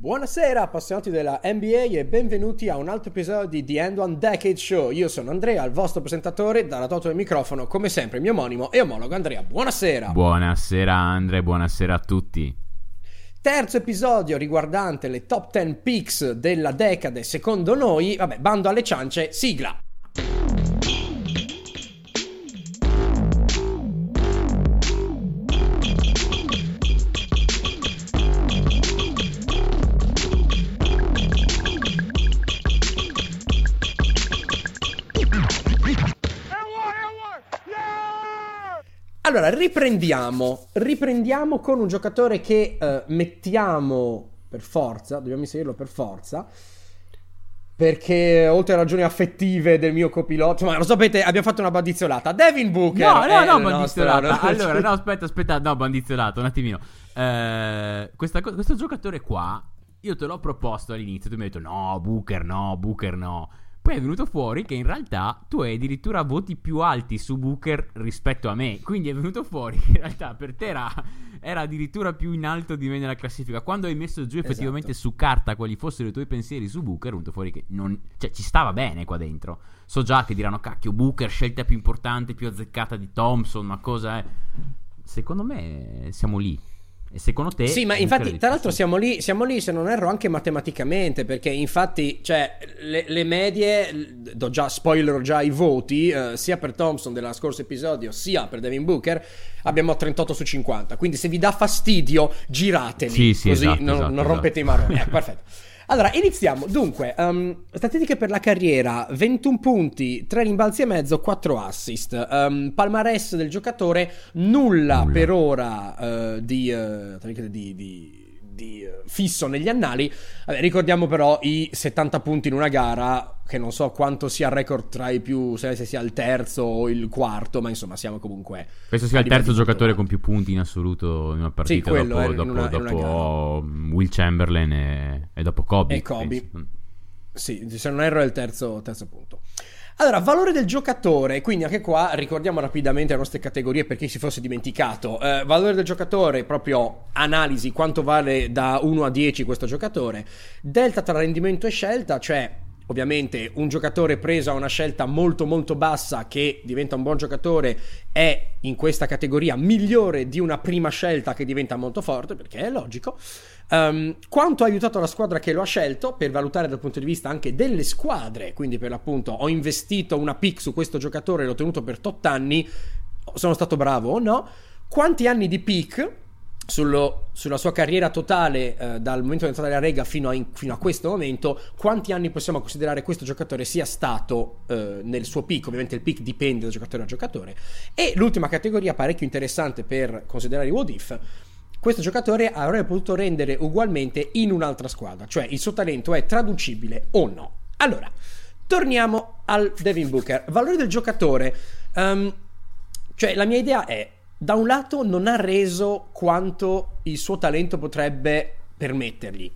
Buonasera appassionati della NBA e benvenuti a un altro episodio di The End One Decade Show. Io sono Andrea, il vostro presentatore, dalla toto del microfono, come sempre mio omonimo e omologo Andrea. Buonasera. Buonasera Andrea, buonasera a tutti. Terzo episodio riguardante le top 10 picks della decade secondo noi. Vabbè, bando alle ciance, sigla. Allora, riprendiamo. Riprendiamo con un giocatore che eh, mettiamo per forza, dobbiamo inserirlo per forza. Perché oltre a ragioni affettive del mio copilota, ma lo sapete, abbiamo fatto una bandiziolata. Devin Booker. No, no, no, bandiziolata. Nostro... Allora, no, aspetta, aspetta, no, bandiziolata, un attimino. Eh, questa, questo giocatore qua, io te l'ho proposto all'inizio, tu mi hai detto no, Booker no, Booker no. Poi è venuto fuori che in realtà tu hai addirittura voti più alti su Booker rispetto a me. Quindi è venuto fuori che in realtà per te era, era addirittura più in alto di me nella classifica. Quando hai messo giù effettivamente esatto. su carta quali fossero i tuoi pensieri su Booker, è venuto fuori che non, cioè, ci stava bene qua dentro. So già che diranno cacchio, Booker, scelta più importante, più azzeccata di Thompson, ma cosa è? Secondo me siamo lì. E secondo te... Sì, ma infatti, tra l'altro siamo lì, siamo lì, se non erro, anche matematicamente, perché infatti, cioè, le, le medie, do già, spoilerò già i voti, eh, sia per Thompson della scorso episodio, sia per Devin Booker, abbiamo 38 su 50. Quindi se vi dà fastidio, girateli, sì, sì, così esatto, non, esatto, non rompete esatto. i maroni. Eh, perfetto. Allora, iniziamo. Dunque, um, statistiche per la carriera: 21 punti, 3 rimbalzi e mezzo, 4 assist. Um, palmarès del giocatore, nulla, nulla. per ora uh, di, uh, di, di di, uh, fisso negli annali. Vabbè, ricordiamo però i 70 punti in una gara, che non so quanto sia il record tra i più, se sia il terzo o il quarto, ma insomma siamo comunque... Penso sia il terzo giocatore con più punti in assoluto in una partita sì, dopo, dopo, una, dopo Will Chamberlain e, e, dopo Kobe. E Kobe. Penso. Sì, se non erro è il terzo, terzo punto. Allora, valore del giocatore, quindi anche qua ricordiamo rapidamente le nostre categorie per chi si fosse dimenticato. Eh, valore del giocatore, proprio analisi, quanto vale da 1 a 10 questo giocatore. Delta tra rendimento e scelta, cioè ovviamente un giocatore preso a una scelta molto molto bassa che diventa un buon giocatore è in questa categoria migliore di una prima scelta che diventa molto forte, perché è logico. Um, quanto ha aiutato la squadra che lo ha scelto per valutare dal punto di vista anche delle squadre, quindi per l'appunto ho investito una pick su questo giocatore, l'ho tenuto per 8 anni, sono stato bravo o no? Quanti anni di pick sullo, sulla sua carriera totale eh, dal momento di entrare a Rega fino a, in, fino a, questo momento, quanti anni possiamo considerare questo giocatore sia stato eh, nel suo pick? Ovviamente il pick dipende da giocatore a giocatore. E l'ultima categoria parecchio interessante per considerare i what if questo giocatore avrebbe potuto rendere ugualmente in un'altra squadra, cioè il suo talento è traducibile o no. Allora, torniamo al Devin Booker. Valore del giocatore. Um, cioè, la mia idea è, da un lato non ha reso quanto il suo talento potrebbe permettergli,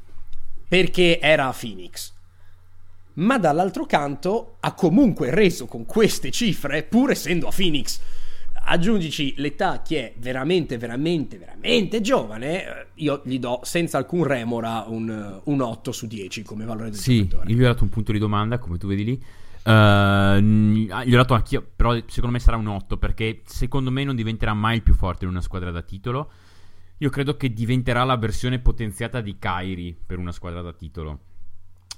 perché era a Phoenix. Ma dall'altro canto ha comunque reso con queste cifre, pur essendo a Phoenix aggiungici l'età che è veramente, veramente, veramente giovane, eh, io gli do senza alcun remora un, un 8 su 10 come valore del sì, giocatore. Sì, gli ho dato un punto di domanda, come tu vedi lì. Uh, gli ho dato anch'io, però secondo me sarà un 8 perché secondo me non diventerà mai il più forte in una squadra da titolo. Io credo che diventerà la versione potenziata di Kairi per una squadra da titolo.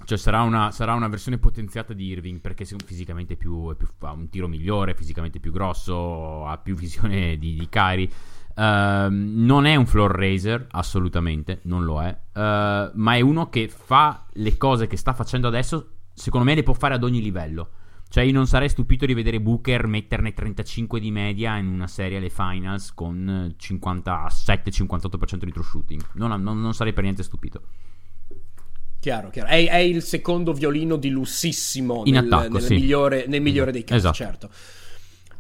Cioè sarà una, sarà una, versione potenziata di Irving perché fisicamente più, più, ha un tiro migliore, fisicamente più grosso, ha più visione di, di Kyrie. Uh, non è un floor raiser, assolutamente, non lo è, uh, ma è uno che fa le cose che sta facendo adesso, secondo me le può fare ad ogni livello. Cioè io non sarei stupito di vedere Booker metterne 35 di media in una serie alle finals con 57-58% di true shooting. Non, non, non sarei per niente stupito. Chiaro, chiaro. È, è, il secondo violino di lussissimo In nel, attacco, nel, sì. migliore, nel migliore dei casi, esatto. certo.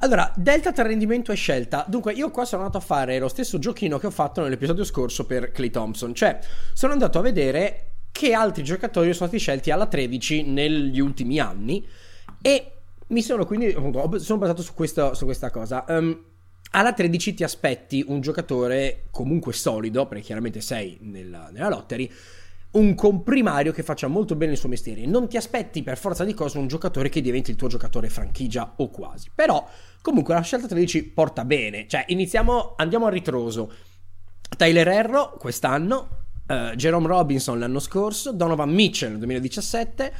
Allora, delta tra rendimento e scelta. Dunque, io qua sono andato a fare lo stesso giochino che ho fatto nell'episodio scorso per Clay Thompson. Cioè, sono andato a vedere che altri giocatori sono stati scelti alla 13 negli ultimi anni e mi sono quindi appunto, sono basato su, questo, su questa cosa. Um, alla 13 ti aspetti un giocatore comunque solido, perché chiaramente sei nella, nella lottery, un comprimario che faccia molto bene il suo mestiere. Non ti aspetti per forza di cose un giocatore che diventi il tuo giocatore franchigia o quasi. Però, comunque, la scelta 13 porta bene. Cioè, iniziamo, andiamo a ritroso. Tyler Herro quest'anno, uh, Jerome Robinson l'anno scorso, Donovan Mitchell nel 2017.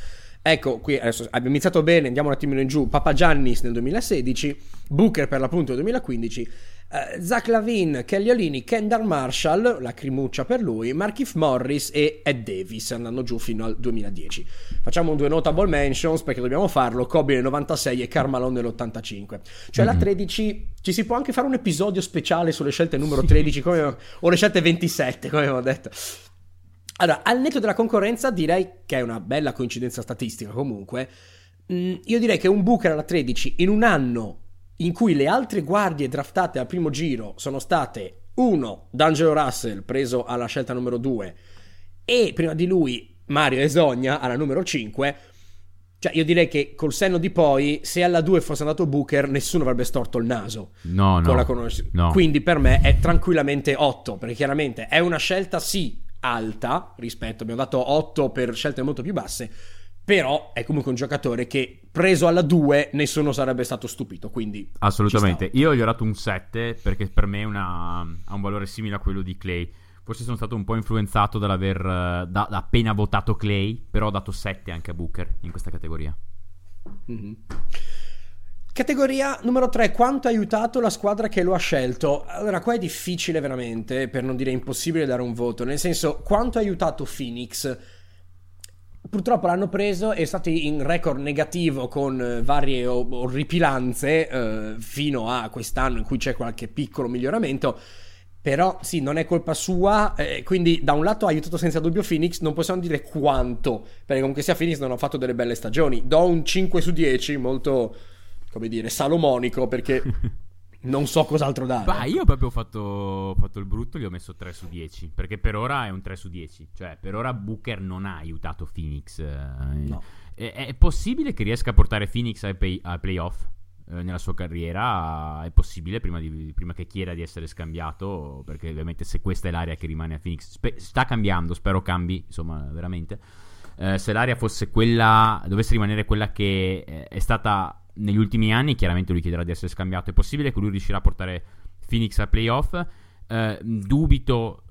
Ecco, qui adesso abbiamo iniziato bene, andiamo un attimino in giù. Papa Giannis nel 2016, Booker per l'appunto nel 2015, uh, Zach Lavin, Kelly Olini, Kendall Marshall, la crimuccia per lui, Markif Morris e Ed Davis andando giù fino al 2010. Facciamo un due notable mentions perché dobbiamo farlo, Kobe nel 96 e Carmelo nell'85. Cioè mm-hmm. la 13 ci si può anche fare un episodio speciale sulle scelte numero 13 come, o le scelte 27 come avevo detto. Allora, al netto della concorrenza direi che è una bella coincidenza statistica comunque. Mm, io direi che un Booker alla 13 in un anno in cui le altre guardie draftate al primo giro sono state 1. D'Angelo Russell preso alla scelta numero 2 e prima di lui Mario Esogna alla numero 5 cioè, io direi che col senno di poi, se alla 2 fosse andato Booker, nessuno avrebbe storto il naso. No, no. Conosc- no. Quindi per me è tranquillamente 8, perché chiaramente è una scelta sì alta rispetto, abbiamo dato 8 per scelte molto più basse, però è comunque un giocatore che preso alla 2 nessuno sarebbe stato stupito, quindi Assolutamente. Io gli ho dato un 7 perché per me una, ha un valore simile a quello di Clay. Forse sono stato un po' influenzato dall'aver da, da appena votato Clay, però ho dato 7 anche a Booker in questa categoria. Mm-hmm. Categoria numero 3, quanto ha aiutato la squadra che lo ha scelto? Allora, qua è difficile veramente, per non dire impossibile dare un voto, nel senso, quanto ha aiutato Phoenix? Purtroppo l'hanno preso e è stato in record negativo con eh, varie orripilanze eh, fino a quest'anno in cui c'è qualche piccolo miglioramento. Però sì, non è colpa sua, eh, quindi da un lato ha aiutato senza dubbio Phoenix, non possiamo dire quanto, perché comunque sia Phoenix non ha fatto delle belle stagioni. Do un 5 su 10, molto come dire, salomonico perché non so cos'altro dare. Bah, io proprio ho fatto, ho fatto, il brutto, gli ho messo 3 su 10, perché per ora è un 3 su 10, cioè per ora Booker non ha aiutato Phoenix. Eh, no. È, è, possibile che riesca a portare Phoenix ai, play, ai playoff? Eh, nella sua carriera è possibile prima, di, prima, che chieda di essere scambiato perché ovviamente se questa è l'area che rimane a Phoenix spe- sta cambiando spero cambi insomma veramente eh, se l'area fosse quella dovesse rimanere quella che è stata negli ultimi anni chiaramente lui chiederà di essere scambiato. È possibile che lui riuscirà a portare Phoenix a playoff. Eh, dubito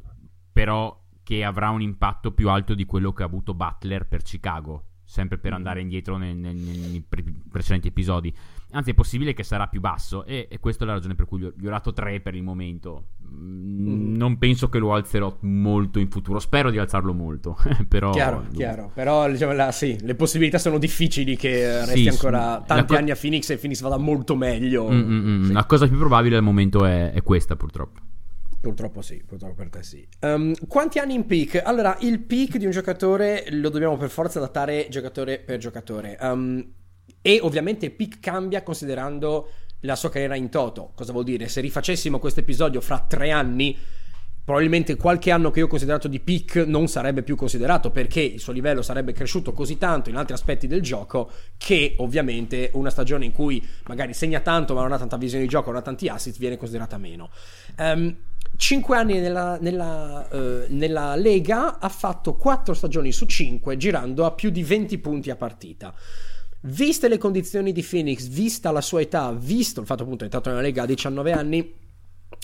però che avrà un impatto più alto di quello che ha avuto Butler per Chicago. Sempre per mm. andare indietro nei, nei, nei pre- precedenti episodi. Anzi, è possibile che sarà più basso. E, e questa è la ragione per cui gli ho, dato 3 per il momento. Mm. Non penso che lo alzerò molto in futuro. Spero di alzarlo molto. però, chiaro, chiaro. Però diciamo, la, sì, le possibilità sono difficili che resti sì, ancora sì. tanti co- anni a Phoenix e Phoenix vada molto meglio. Mm, mm, mm. sì. La cosa più probabile al momento è, è questa, purtroppo. Purtroppo sì, purtroppo per te sì. Um, quanti anni in peak? Allora, il peak di un giocatore lo dobbiamo per forza datare giocatore per giocatore. Um, e ovviamente peak cambia considerando la sua carriera in toto. Cosa vuol dire? Se rifacessimo questo episodio fra tre anni, probabilmente qualche anno che io ho considerato di peak non sarebbe più considerato perché il suo livello sarebbe cresciuto così tanto in altri aspetti del gioco che ovviamente una stagione in cui magari segna tanto ma non ha tanta visione di gioco, non ha tanti assist, viene considerata meno. Um, 5 anni nella, nella, uh, nella, Lega ha fatto 4 stagioni su 5 girando a più di 20 punti a partita. Viste le condizioni di Phoenix, vista la sua età, visto il fatto appunto che è entrato nella Lega a 19 anni,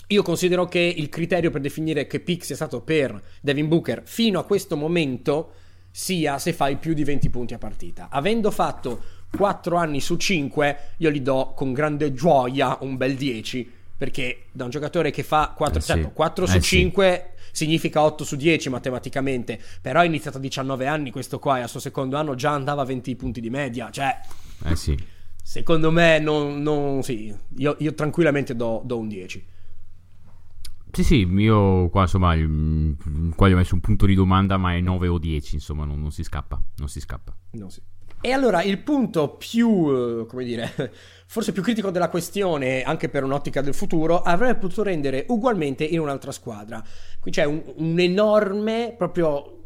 io considero che il criterio per definire che pick sia stato per Devin Booker fino a questo momento sia se fai più di 20 punti a partita. Avendo fatto 4 anni su 5, io gli do con grande gioia un bel 10 perché da un giocatore che fa 4, eh certo, 4 su eh 5 sì. Significa 8 su 10 matematicamente, però ha iniziato a 19 anni questo qua e al suo secondo anno già andava a 20 punti di media, cioè... Eh sì. Secondo me non... non sì, io, io, tranquillamente do, do un 10. Sì, sì, io qua insomma, qua gli ho messo un punto di domanda, ma è 9 o 10, insomma, non, non si scappa, non si scappa. No, sì. E allora il punto più, eh, come dire, forse più critico della questione, anche per un'ottica del futuro, avrebbe potuto rendere ugualmente in un'altra squadra. Qui c'è un, un enorme, proprio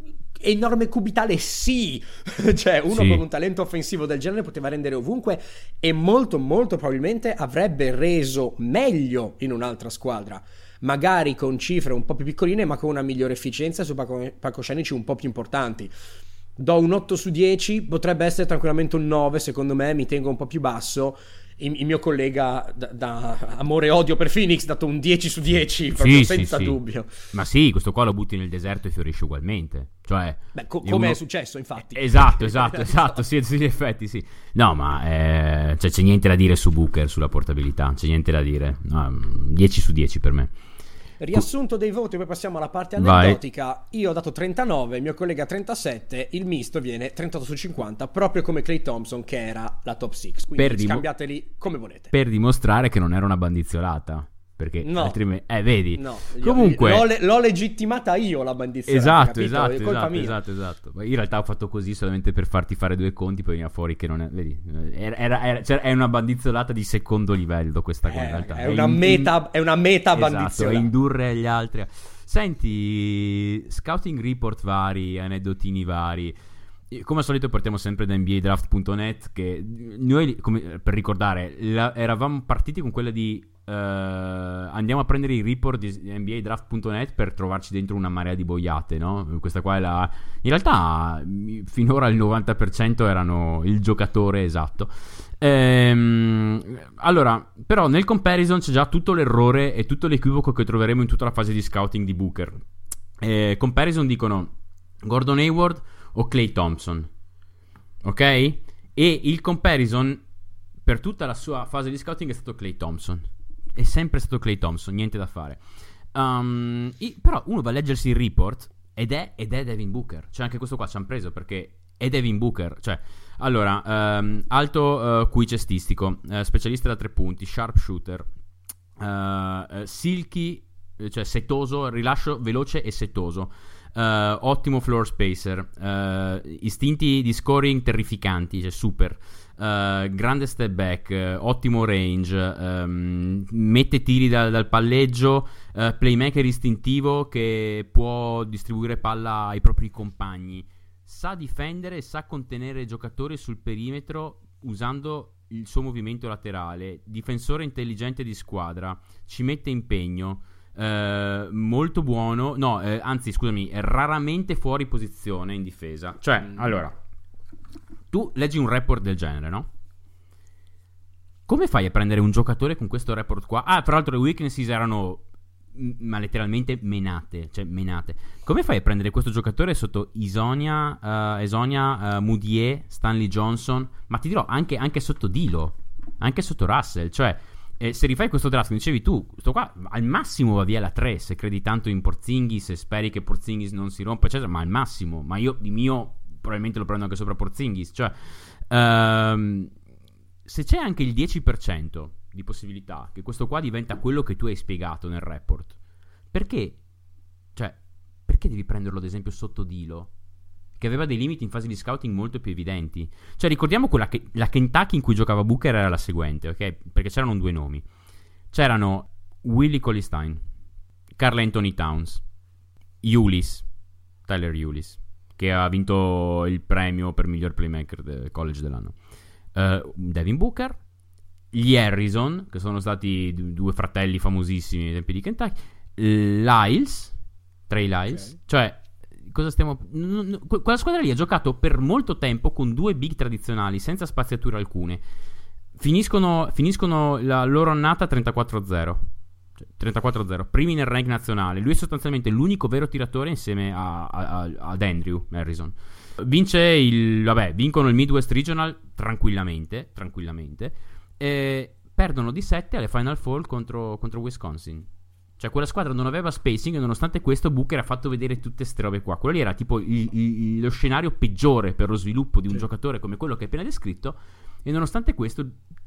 enorme cubitale sì cioè uno sì. con un talento offensivo del genere poteva rendere ovunque e molto molto probabilmente avrebbe reso meglio in un'altra squadra magari con cifre un po' più piccoline, ma con una migliore efficienza su palcoscenici un po' più importanti. Do un 8 su 10, potrebbe essere tranquillamente un 9, secondo me, mi tengo un po' più basso il, il mio collega da, da, amore e odio per Phoenix ha dato un 10 su 10 proprio sì, senza sì, dubbio. Sì. Ma sì, questo qua lo butti nel deserto e fiorisce ugualmente. Cioè, Beh, co- come uno... è successo, infatti. Esatto, esatto, esatto, sì, sì, in effetti sì. No, ma eh, cioè, c'è niente da dire su Booker, sulla portabilità, c'è niente da dire. No, 10 su 10 per me. Riassunto dei voti, poi passiamo alla parte aneddotica. Vai. Io ho dato 39, il mio collega 37, il misto viene 38 su 50, proprio come Clay Thompson che era la top 6. Quindi per scambiateli dim- come volete. Per dimostrare che non era una bandiziolata. Perché no. altrimenti, eh, vedi. No, Comunque, l'ho, l'ho, legittimata io la bandiera. Esatto, esatto, esatto, esatto, esatto, In realtà ho fatto così solamente per farti fare due conti, poi veniva fuori che non è. Vedi, era, era, cioè, è una bandizzolata di secondo livello questa eh, in realtà. È, una, in, meta, in, è una meta esatto, bandizzolata. indurre gli altri. Senti, scouting report vari, aneddotini vari. Come al solito partiamo sempre da NBAdraft.net che noi, come, per ricordare, la, eravamo partiti con quella di Uh, andiamo a prendere i report di NBAdraft.net per trovarci dentro una marea di boiate, no? Questa qua è la... In realtà finora il 90% erano il giocatore esatto. Ehm, allora, però nel comparison c'è già tutto l'errore e tutto l'equivoco che troveremo in tutta la fase di scouting di Booker. Eh, comparison dicono Gordon Hayward o Clay Thompson. Ok? E il comparison per tutta la sua fase di scouting è stato Clay Thompson è sempre stato Clay Thompson, niente da fare. Um, i, però uno va a leggersi il report ed è, ed è Devin Booker. Cioè, anche questo qua ci hanno preso perché è Devin Booker. Cioè, allora, um, alto uh, cestistico, uh, specialista da tre punti, sharpshooter, uh, silky, cioè setoso, rilascio veloce e setoso. Ottimo floor spacer, istinti di scoring terrificanti, cioè super. Uh, grande step back, uh, ottimo range, um, mette tiri da, dal palleggio, uh, playmaker istintivo che può distribuire palla ai propri compagni, sa difendere e sa contenere giocatori sul perimetro usando il suo movimento laterale, difensore intelligente di squadra, ci mette impegno. molto buono, no, anzi, scusami, è raramente fuori posizione in difesa. Cioè, mm. allora, tu leggi un report del genere, no? Come fai a prendere un giocatore con questo report qua? Ah, tra l'altro le weaknesses erano ma letteralmente menate, cioè menate. Come fai a prendere questo giocatore sotto Isonia, uh, Esonia, uh, Moutier, Stanley Johnson, ma ti dirò anche, anche sotto Dilo, anche sotto Russell, cioè eh, se rifai questo draft, dicevi tu, questo qua al massimo va via la 3 se credi tanto in Porzingis e speri che Porzingis non si rompa, eccetera, ma al massimo, ma io di mio probabilmente lo prendo anche sopra Porzingis. Cioè, um, se c'è anche il 10% di possibilità che questo qua diventa quello che tu hai spiegato nel report, perché? Cioè, perché devi prenderlo ad esempio sotto Dilo? Che aveva dei limiti in fase di scouting molto più evidenti. Cioè, ricordiamo quella che la Kentucky in cui giocava Booker era la seguente, ok? Perché c'erano due nomi. C'erano Willie Colistein, Carl Anthony Towns, Ulis, Tyler Ulis che ha vinto il premio per miglior playmaker del college dell'anno. Uh, Devin Booker, gli Harrison, che sono stati due fratelli famosissimi ai tempi di Kentucky, Lyles, Trey Lyles, okay. cioè cosa stiamo quella squadra lì ha giocato per molto tempo con due big tradizionali senza spaziature alcune. Finiscono, finiscono la loro annata 34-0. 34-0, cioè, primi nel rank nazionale. Lui è sostanzialmente l'unico vero tiratore insieme a, a, ad Andrew Harrison. Vince il. Vabbè, vincono il Midwest Regional tranquillamente. Tranquillamente. E perdono di 7 alle Final Four contro, contro Wisconsin. Cioè, quella squadra non aveva spacing e nonostante questo Booker ha fatto vedere tutte queste robe qua. Quello lì era tipo il, il, lo scenario peggiore per lo sviluppo di un sì. giocatore come quello che hai appena descritto. E nonostante questo,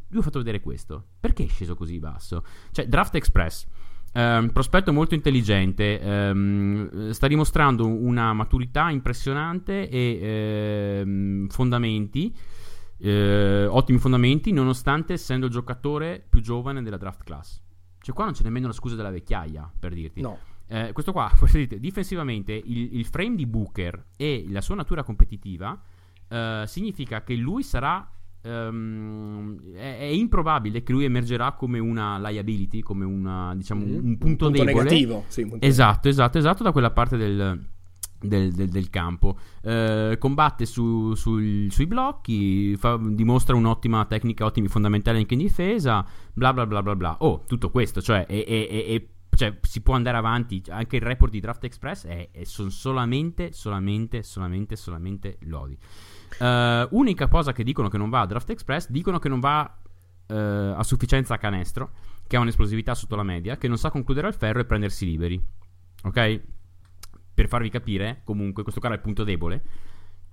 lui ha fatto vedere questo. Perché è sceso così basso? Cioè, Draft Express. Um, prospetto molto intelligente, um, sta dimostrando una maturità impressionante e um, fondamenti, uh, ottimi fondamenti, nonostante essendo il giocatore più giovane della draft class. Cioè, qua non c'è nemmeno la scusa della vecchiaia, per dirti. No. Eh, questo qua, difensivamente, il, il, frame di Booker e la sua natura competitiva uh, significa che lui sarà um, è, è, improbabile che lui emergerà come una liability, come una, diciamo, mm-hmm. un punto, un punto debole. negativo. Sì, punto esatto, esatto, esatto, da quella parte del, del, del, del campo. Uh, combatte su, sul, sui blocchi, fa, dimostra un'ottima tecnica, ottimi fondamentali anche in difesa, bla bla bla bla bla. Oh, tutto questo, cioè, è, è, è cioè, si può andare avanti. Anche il report di Draft Express è, è sono solamente, solamente, solamente, solamente lodi. Uh, unica cosa che dicono che non va a Draft Express, dicono che non va uh, a sufficienza a canestro, che ha un'esplosività sotto la media, che non sa concludere al ferro e prendersi liberi. Ok? Per farvi capire, comunque, questo qua è il punto debole.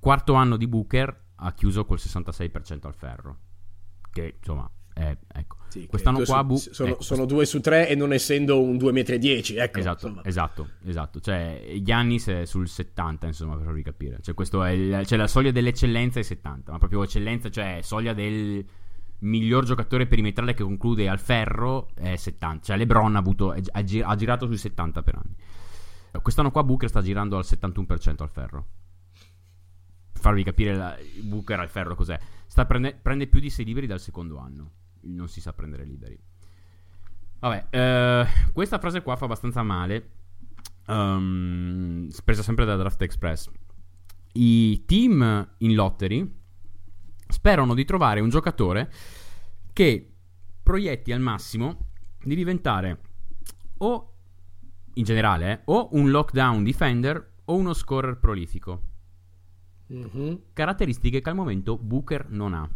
Quarto anno di Booker ha chiuso col 66% al ferro. Che insomma, è, ecco. Sì, Quest'anno qua su, bu- sono, ecco, sono 2 su 3 e non essendo un 2,10 m. Ecco, esatto, insomma. esatto, esatto. Cioè, Giannis è sul 70, insomma, per farvi capire. Cioè, questo è il, cioè, la soglia dell'eccellenza è 70, ma proprio eccellenza, cioè soglia del miglior giocatore perimetrale che conclude al ferro è 70. Cioè, LeBron ha, avuto, ha, ha girato sui 70 per anni. Quest'anno qua Booker sta girando al 71% al ferro. Per farvi capire la, Booker al ferro cos'è. Sta prende, prende più di 6 liberi dal secondo anno non si sa prendere liberi. Vabbè, eh, questa frase qua fa abbastanza male. Um, presa sempre da Draft Express. I team in lottery sperano di trovare un giocatore che proietti al massimo di diventare o in generale eh, o un lockdown defender o uno scorer prolifico. Mm-hmm. Caratteristiche che al momento Booker non ha.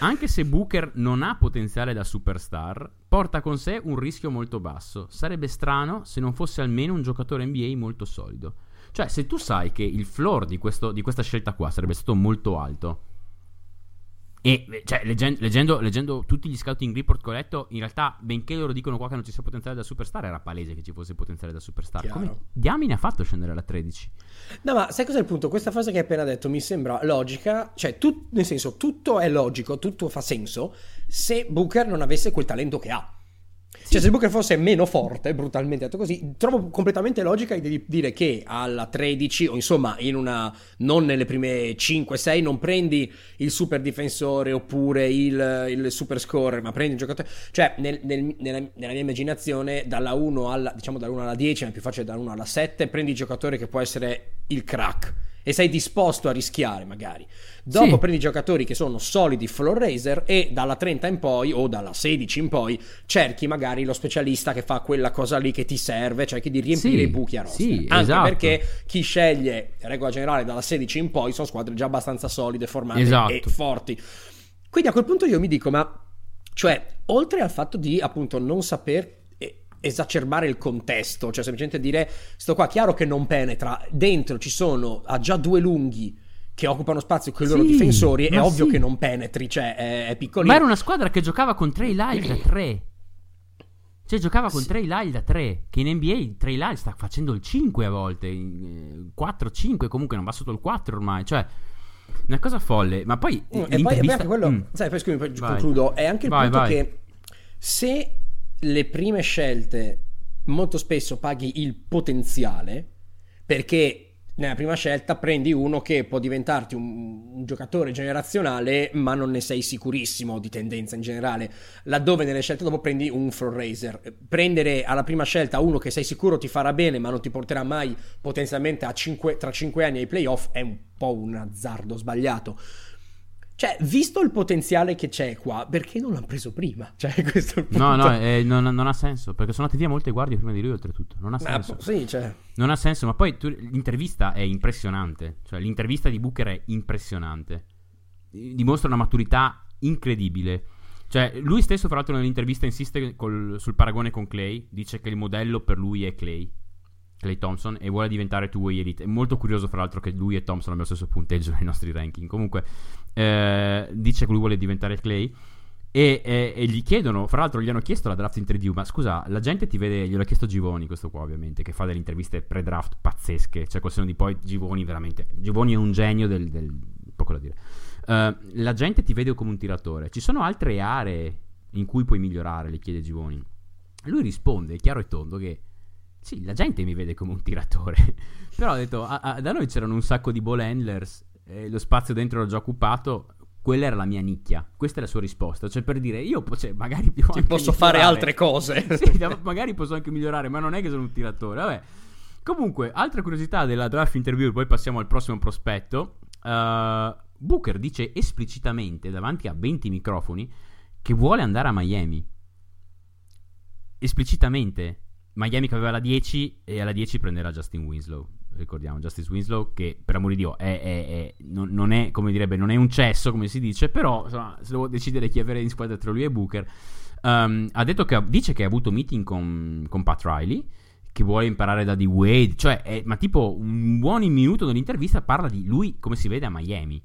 Anche se Booker non ha potenziale da superstar, porta con sé un rischio molto basso. Sarebbe strano se non fosse almeno un giocatore NBA molto solido. Cioè, se tu sai che il floor di, questo, di questa scelta qua sarebbe stato molto alto, e cioè, leggendo, leggendo, leggendo, tutti gli scouting report che ho letto, in realtà, benché loro dicono qua che non ci sia potenziale da superstar, era palese che ci fosse potenziale da superstar. Chiaro. Come diamine ha fatto scendere alla 13? No, ma sai cos'è il punto? Questa frase che hai appena detto mi sembra logica, cioè, tu, nel senso, tutto è logico, tutto fa senso se Booker non avesse quel talento che ha. Cioè, se Booker fosse meno forte, brutalmente detto così, trovo completamente logica di dire che alla 13, o insomma, in una non nelle prime 5-6, non prendi il super difensore oppure il, il super scorer, ma prendi un giocatore. Cioè, nel, nel, nella, nella, mia immaginazione, dalla 1 alla, diciamo, dall'1 alla 10, ma più facile dalla 1 alla 7, prendi il giocatore che può essere il crack e sei disposto a rischiare magari. Dopo sì. prendi giocatori che sono solidi floor raiser e dalla 30 in poi o dalla 16 in poi cerchi magari lo specialista che fa quella cosa lì che ti serve, cerchi di riempire sì, i buchi a roster. Sì, Anche esatto. perché chi sceglie, regola generale, dalla 16 in poi sono squadre già abbastanza solide, formate esatto. e forti. Quindi a quel punto io mi dico, ma cioè, oltre al fatto di appunto non saper esacerbare il contesto, cioè semplicemente dire sto qua chiaro che non penetra, dentro ci sono ha già due lunghi che occupano spazio con i loro sì, difensori, è ovvio sì. che non penetri, cioè è, è piccolino. Ma era una squadra che giocava con Trey Lyle da 3. Cioè giocava con sì. Trey Lyle da 3, che in NBA Trey Lyle sta facendo il 5 a volte, 4-5 comunque non va sotto il 4 ormai, cioè una cosa folle, ma poi mm, e poi, anche quello, mm. sai, poi scusami, poi vai. concludo, è anche il vai, punto vai. che se le prime scelte molto spesso paghi il potenziale perché nella prima scelta prendi uno che può diventarti un, un, giocatore generazionale ma non ne sei sicurissimo di tendenza in generale. Laddove nelle scelte dopo prendi un floor raiser prendere alla prima scelta uno che sei sicuro ti farà bene ma non ti porterà mai potenzialmente a cinque, tra 5 anni ai playoff è un po' un azzardo sbagliato cioè, visto il potenziale che c'è qua, perché non l'hanno preso prima? Cioè, questo è il punto. No, no, eh, non, non, ha senso. Perché sono andate via molte guardie prima di lui, oltretutto. Non ha senso. Ma, sì, cioè. Non ha senso, ma poi tu, l'intervista è impressionante. Cioè, l'intervista di Booker è impressionante. Dimostra una maturità incredibile. Cioè, lui stesso, fra l'altro, nell'intervista insiste col, sul paragone con Clay. Dice che il modello per lui è Clay. Clay Thompson e vuole diventare two-way elite. È molto curioso, fra l'altro, che lui e Thompson abbiano lo stesso punteggio nei nostri ranking. Comunque, eh, dice che lui vuole diventare Clay. E, e, e, gli chiedono, fra l'altro, gli hanno chiesto la draft interview. Ma scusa, la gente ti vede, gliel'ha chiesto Givoni, questo qua, ovviamente, che fa delle interviste pre-draft pazzesche. Cioè, col di poi, Givoni, veramente. Givoni è un genio del. del poco da dire. Uh, la gente ti vede come un tiratore. Ci sono altre aree in cui puoi migliorare, le chiede Givoni. Lui risponde, chiaro e tondo, che sì, la gente mi vede come un tiratore. Però ho detto, a, a, da noi c'erano un sacco di ball handlers, e lo spazio dentro era già occupato. quella era la mia nicchia. Questa è la sua risposta. Cioè, per dire, io cioè, magari posso migliorare. fare altre cose. sì, magari posso anche migliorare, ma non è che sono un tiratore. Vabbè. Comunque, altra curiosità della draft interview, poi passiamo al prossimo prospetto. Uh, Booker dice esplicitamente davanti a 20 microfoni che vuole andare a Miami. Esplicitamente. Miami che aveva la 10 e alla 10 prenderà Justin Winslow. Ricordiamo, Justice Winslow che per amore di Dio è, è, è, non, non, è, come direbbe, non è un cesso come si dice, però insomma, se devo decidere chi avere in squadra tra lui e Booker, um, ha detto che dice che ha avuto meeting con, con Pat Riley che vuole imparare da D-Wade, cioè, ma tipo un buon minuto dell'intervista parla di lui come si vede a Miami.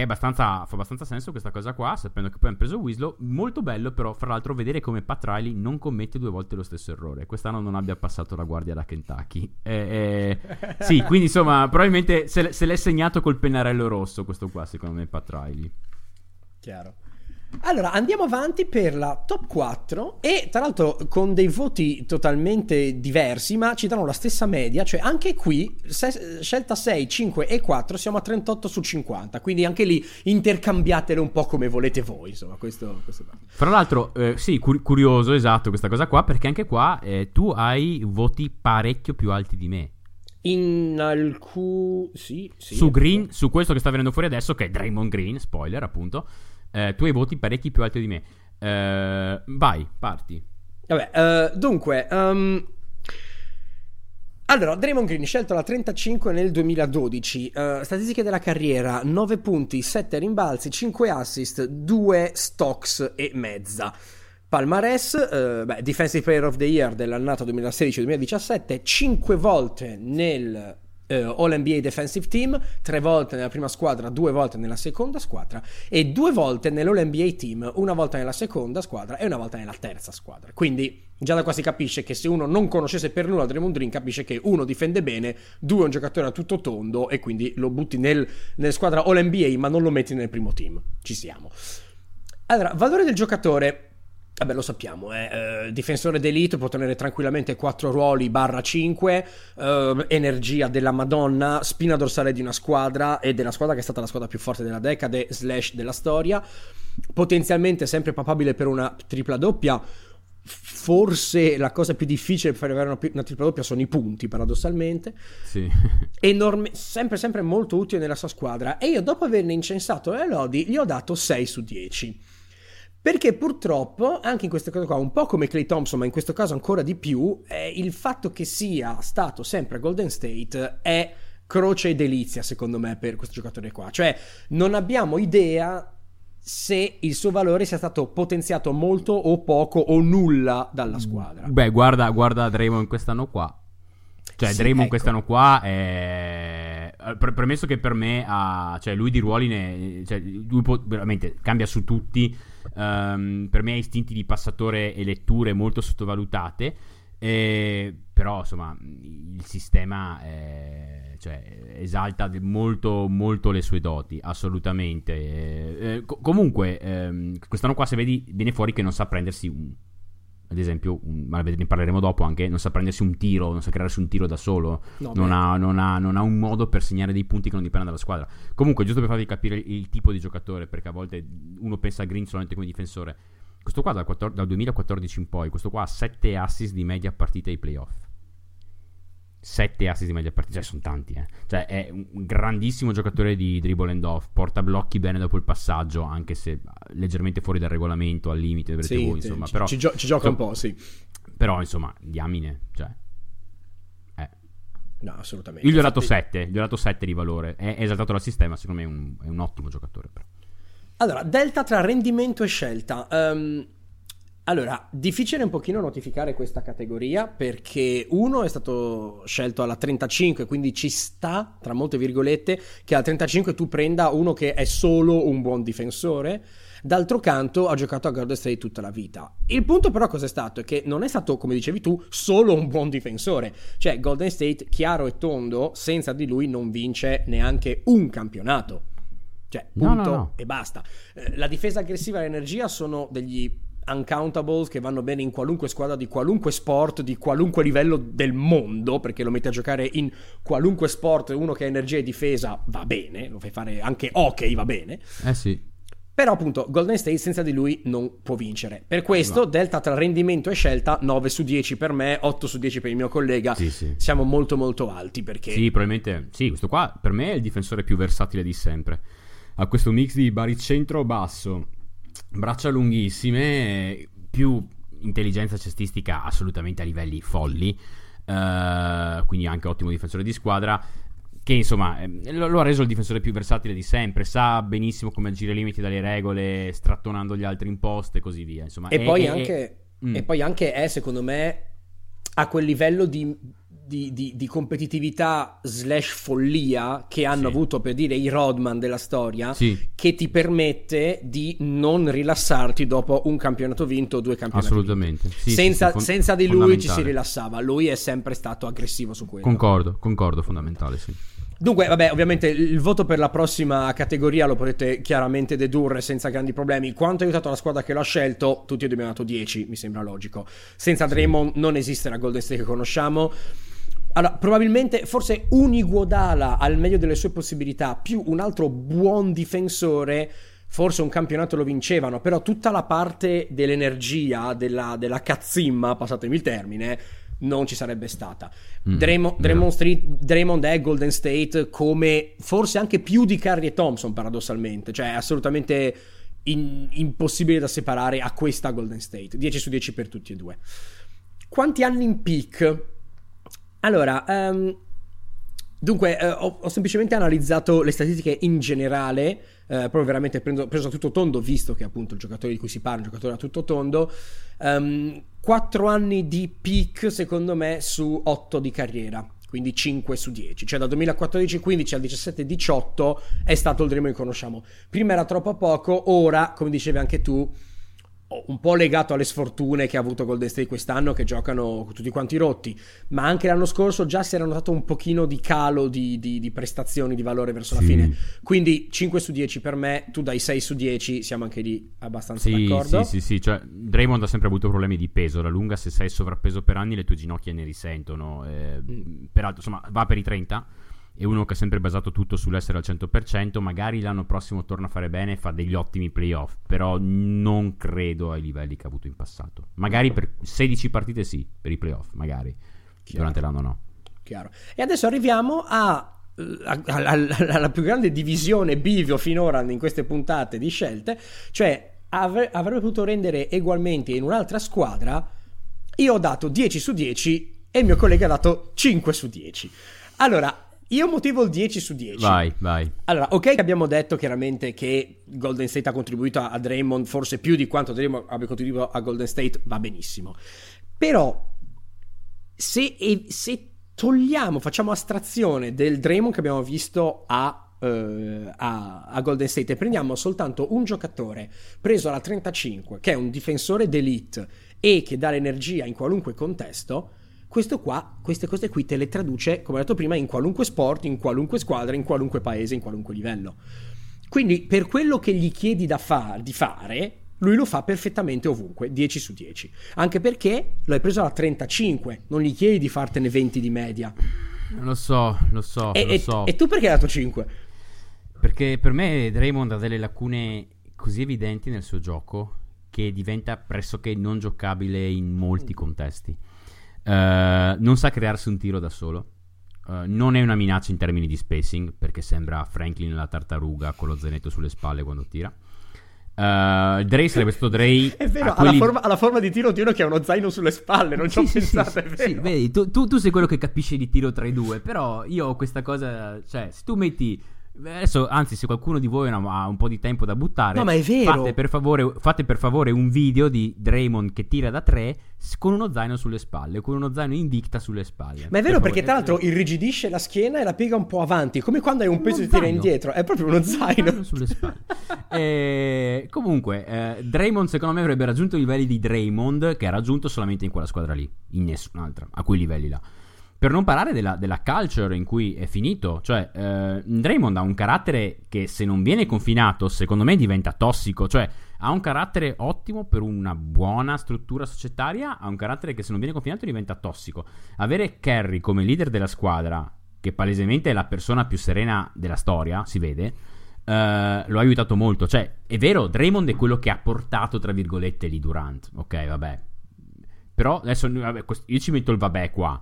Che abbastanza, fa abbastanza senso questa cosa qua, sapendo che poi hanno preso Winslow. Molto bello, però, fra l'altro, vedere come Pat Riley non commette due volte lo stesso errore. Quest'anno non abbia passato la guardia da Kentucky. Eh, eh, sì, quindi insomma, probabilmente se, se l'è segnato col pennarello rosso, questo qua, secondo me, Pat Riley. Chiaro. Allora, andiamo avanti per la top 4 e tra l'altro con dei voti totalmente diversi, ma ci danno la stessa media, cioè anche qui se, scelta 6, 5 e 4 siamo a 38 su 50, quindi anche lì intercambiatele un po' come volete voi, insomma, questo, questo Fra l'altro, eh, sì, cur- curioso, esatto, questa cosa qua, perché anche qua eh, tu hai voti parecchio più alti di me. In alcuni... Sì, sì. Su Green, su questo che sta venendo fuori adesso, che è Draymond Green, spoiler appunto eh, tu hai voti parecchi più alti di me. Eh, vai, parti. Vabbè, uh, dunque, um, allora, Draymond Green scelto alla 35 nel 2012, uh, statistiche della carriera, 9 punti, 7 rimbalzi, 5 assist, 2 stocks e mezza. Palmares, uh, beh, Defensive Player of the Year dell'annata 2016-2017, 5 volte nel uh, All NBA Defensive Team, tre volte nella prima squadra, due volte nella seconda squadra e due volte nell'All NBA Team, una volta nella seconda squadra e una volta nella terza squadra. Quindi già da qua si capisce che se uno non conoscesse per nulla Draymond Green capisce che uno difende bene, due è un giocatore a tutto tondo e quindi lo butti nel, nella squadra All NBA ma non lo metti nel primo team. Ci siamo. Allora, valore del giocatore Vabbè, lo sappiamo, eh, eh, difensore d'elite può tenere tranquillamente 4 ruoli barra 5, eh, energia della Madonna, spina dorsale di una squadra e della squadra che è stata la squadra più forte della decade, slash della storia, potenzialmente sempre papabile per una tripla doppia. Forse la cosa più difficile per avere una, una tripla doppia sono i punti, paradossalmente. Sì. Enorme, sempre, sempre molto utile nella sua squadra. E io, dopo averne incensato le lodi, gli ho dato 6 su 10. Perché purtroppo, anche in queste cose qua, un po' come Clay Thompson, ma in questo caso ancora di più, eh, il fatto che sia stato sempre Golden State è croce e delizia, secondo me, per questo giocatore qua. Cioè, non abbiamo idea se il suo valore sia stato potenziato molto o poco o nulla dalla squadra. Beh, guarda, guarda Draymond quest'anno qua. Cioè, sì, Draymond ecco. quest'anno qua è... Premesso che per me ha... Cioè, lui di ruoli ne... Cioè, lui può... veramente cambia su tutti Um, per me ha istinti di passatore e letture molto sottovalutate. Eh, però insomma il sistema eh, cioè, esalta molto, molto le sue doti assolutamente eh, co- comunque ehm, quest'anno qua se vedi viene fuori che non sa prendersi un, ad esempio, ma ne parleremo dopo anche, non sa prendersi un tiro, non sa crearsi un tiro da solo, no, non, ha, non, ha, non, ha, un modo per segnare dei punti che non dipendono dalla squadra. Comunque, giusto per farvi capire il, il, tipo di giocatore, perché a volte uno pensa a Green solamente come difensore. Questo qua dal, 14, dal 2014 in poi, questo qua ha 7 assist di media partita ai playoff. 7 assist di media partita, cioè sono tanti, eh. Cioè è un grandissimo giocatore di dribble and off, porta blocchi bene dopo il passaggio, anche se leggermente fuori dal regolamento, al limite, vedrete sì, voi, insomma, ci, però ci, gio- ci gioca so, un po', sì. Però insomma, diamine, cioè eh. No, assolutamente. Io gli ho dato 7, gli ho dato 7 di valore, è, è esaltato dal sistema, secondo me è un, è un ottimo giocatore però. Allora, delta tra rendimento e scelta. Um, allora, difficile un pochino notificare questa categoria perché uno è stato scelto alla 35, quindi ci sta, tra molte virgolette, che alla 35 tu prenda uno che è solo un buon difensore. D'altro canto ha giocato a Golden State tutta la vita. Il punto però cosa è stato? È che non è stato, come dicevi tu, solo un buon difensore. Cioè Golden State, chiaro e tondo, senza di lui non vince neanche un campionato. Cioè, punto no, no, no. e basta. Eh, la difesa aggressiva e l'energia sono degli uncountables che vanno bene in qualunque squadra di qualunque sport, di qualunque livello del mondo, perché lo metti a giocare in qualunque sport, uno che ha energia e difesa va bene, lo fai fare anche hockey va bene. Eh sì. Però appunto Golden State senza di lui non può vincere. Per questo no. Delta tra rendimento e scelta 9 su 10 per me, 8 su 10 per il mio collega. Sì, sì. Siamo molto molto alti perché... Sì, probabilmente... Sì, questo qua per me è il difensore più versatile di sempre. Ha questo mix di baricentro-basso, braccia lunghissime, più intelligenza cestistica assolutamente a livelli folli. Uh, quindi anche ottimo difensore di squadra che insomma eh, lo, ha reso il difensore più versatile di sempre, sa benissimo come agire ai limiti dalle regole, strattonando gli altri in post e così via. Insomma, e, è, poi è, anche, è, mm. e poi anche è, secondo me, a quel livello di, di, di, di competitività slash follia che hanno sì. avuto per dire i Rodman della storia, sì. che ti permette di non rilassarti dopo un campionato vinto o due campionati Assolutamente. Sì, senza, fon- senza, di lui ci si rilassava, lui è sempre stato aggressivo su quello. Concordo, concordo, fondamentale, sì. Dunque, vabbè, ovviamente il voto per la prossima categoria lo potete chiaramente dedurre senza grandi problemi. Quanto ha aiutato la squadra che l'ha scelto? Tutti e due abbiamo dato 10, mi sembra logico. Senza Draymond non esiste la Golden State che conosciamo. Allora, probabilmente, forse un Iguodala al meglio delle sue possibilità, più un altro buon difensore, forse un campionato lo vincevano, però tutta la parte dell'energia, della, della cazzimma, passatemi il termine, non ci sarebbe stata. Mm, Draymond, Draymond, Street, Draymond è Golden State come forse anche più di Curry e Thompson paradossalmente, cioè è assolutamente in, impossibile da separare a questa Golden State, 10 su 10 per tutti e due. Quanti anni in peak? Allora, um, dunque eh, ho, ho, semplicemente analizzato le statistiche in generale, eh, proprio veramente prendo, preso a tutto tondo, visto che appunto il giocatore di cui si parla è un giocatore a tutto tondo. Um, 4 anni di peak secondo me su 8 di carriera quindi 5 su 10, cioè dal 2014-15 al 17-18 è stato il Dream che conosciamo. Prima era troppo poco, ora, come dicevi anche tu, un po' legato alle sfortune che ha avuto Golden State quest'anno che giocano tutti quanti rotti ma anche l'anno scorso già si era notato un pochino di calo di, di, di prestazioni di valore verso sì. la fine quindi 5 su 10 per me tu dai 6 su 10 siamo anche lì abbastanza sì, d'accordo sì sì sì cioè, Draymond ha sempre avuto problemi di peso alla lunga se sei sovrappeso per anni le tue ginocchia ne risentono eh, mm. peraltro insomma va per i 30 è uno che ha sempre basato tutto sull'essere al 100%, magari l'anno prossimo torna a fare bene e fa degli ottimi playoff, però non credo ai livelli che ha avuto in passato. Magari per 16 partite sì, per i playoff, magari. Chiaro. Durante l'anno no. Chiaro. E adesso arriviamo a alla più grande divisione bivio finora in queste puntate di scelte, cioè avrebbe potuto rendere egualmente in un'altra squadra. Io ho dato 10 su 10 e il mio collega ha dato 5 su 10. Allora, io motivo il 10 su 10. Vai, vai. Allora, ok che abbiamo detto chiaramente che Golden State ha contribuito a Draymond forse più di quanto Draymond abbia contribuito a Golden State, va benissimo. Però, se, se togliamo, facciamo astrazione del Draymond che abbiamo visto a, uh, a, a, Golden State e prendiamo soltanto un giocatore preso alla 35, che è un difensore d'elite e che dà l'energia in qualunque contesto questo qua, queste cose qui te le traduce, come ho detto prima, in qualunque sport, in qualunque squadra, in qualunque paese, in qualunque livello. Quindi per quello che gli chiedi fa- di fare, lui lo fa perfettamente ovunque, 10 su 10. Anche perché lo hai preso alla 35, non gli chiedi di fartene 20 di media. Lo so, lo so, e, lo e, so. E tu perché hai dato 5? Perché per me Draymond ha delle lacune così evidenti nel suo gioco che diventa pressoché non giocabile in molti contesti. Uh, non sa crearsi un tiro da solo. Uh, non è una minaccia in termini di spacing, perché sembra Franklin la tartaruga con lo zainetto sulle spalle quando tira. Uh, Dre sarebbe stato Dre. È vero, quelli... ha, la forma, forma, di tiro di uno che ha uno zaino sulle spalle. Non ci ho sì, pensato. Sì, è vero. Sì, vedi, tu, tu, tu, sei quello che capisce di tiro tra i due. Però io ho questa cosa. Cioè, se tu metti Adesso, anzi, se qualcuno di voi ha un po' di tempo da buttare, no, ma è vero. Fate per, favore, fate per favore un video di Draymond che tira da tre con uno zaino sulle spalle, con uno zaino invicta sulle spalle. Ma è vero perché, tra l'altro, irrigidisce la schiena e la piega un po' avanti, come quando hai un peso e tira indietro. È proprio uno zaino. zaino sulle spalle. e, eh, comunque, eh, Draymond, secondo me, avrebbe raggiunto i livelli di Draymond che ha raggiunto solamente in quella squadra lì, in nessun'altra, a quei livelli là. Per non parlare della, della, culture in cui è finito, cioè eh, Draymond ha un carattere che se non viene confinato, secondo me diventa tossico, cioè Ha un carattere ottimo per una buona struttura societaria, ha un carattere che se non viene confinato diventa tossico. Avere Kerry come leader della squadra, che palesemente è la persona più serena della storia, si vede, Uh, lo ha aiutato molto. Cioè, è vero, Draymond è quello che ha portato, tra virgolette, lì Durant. Ok, vabbè. Però adesso vabbè, io ci metto il vabbè qua.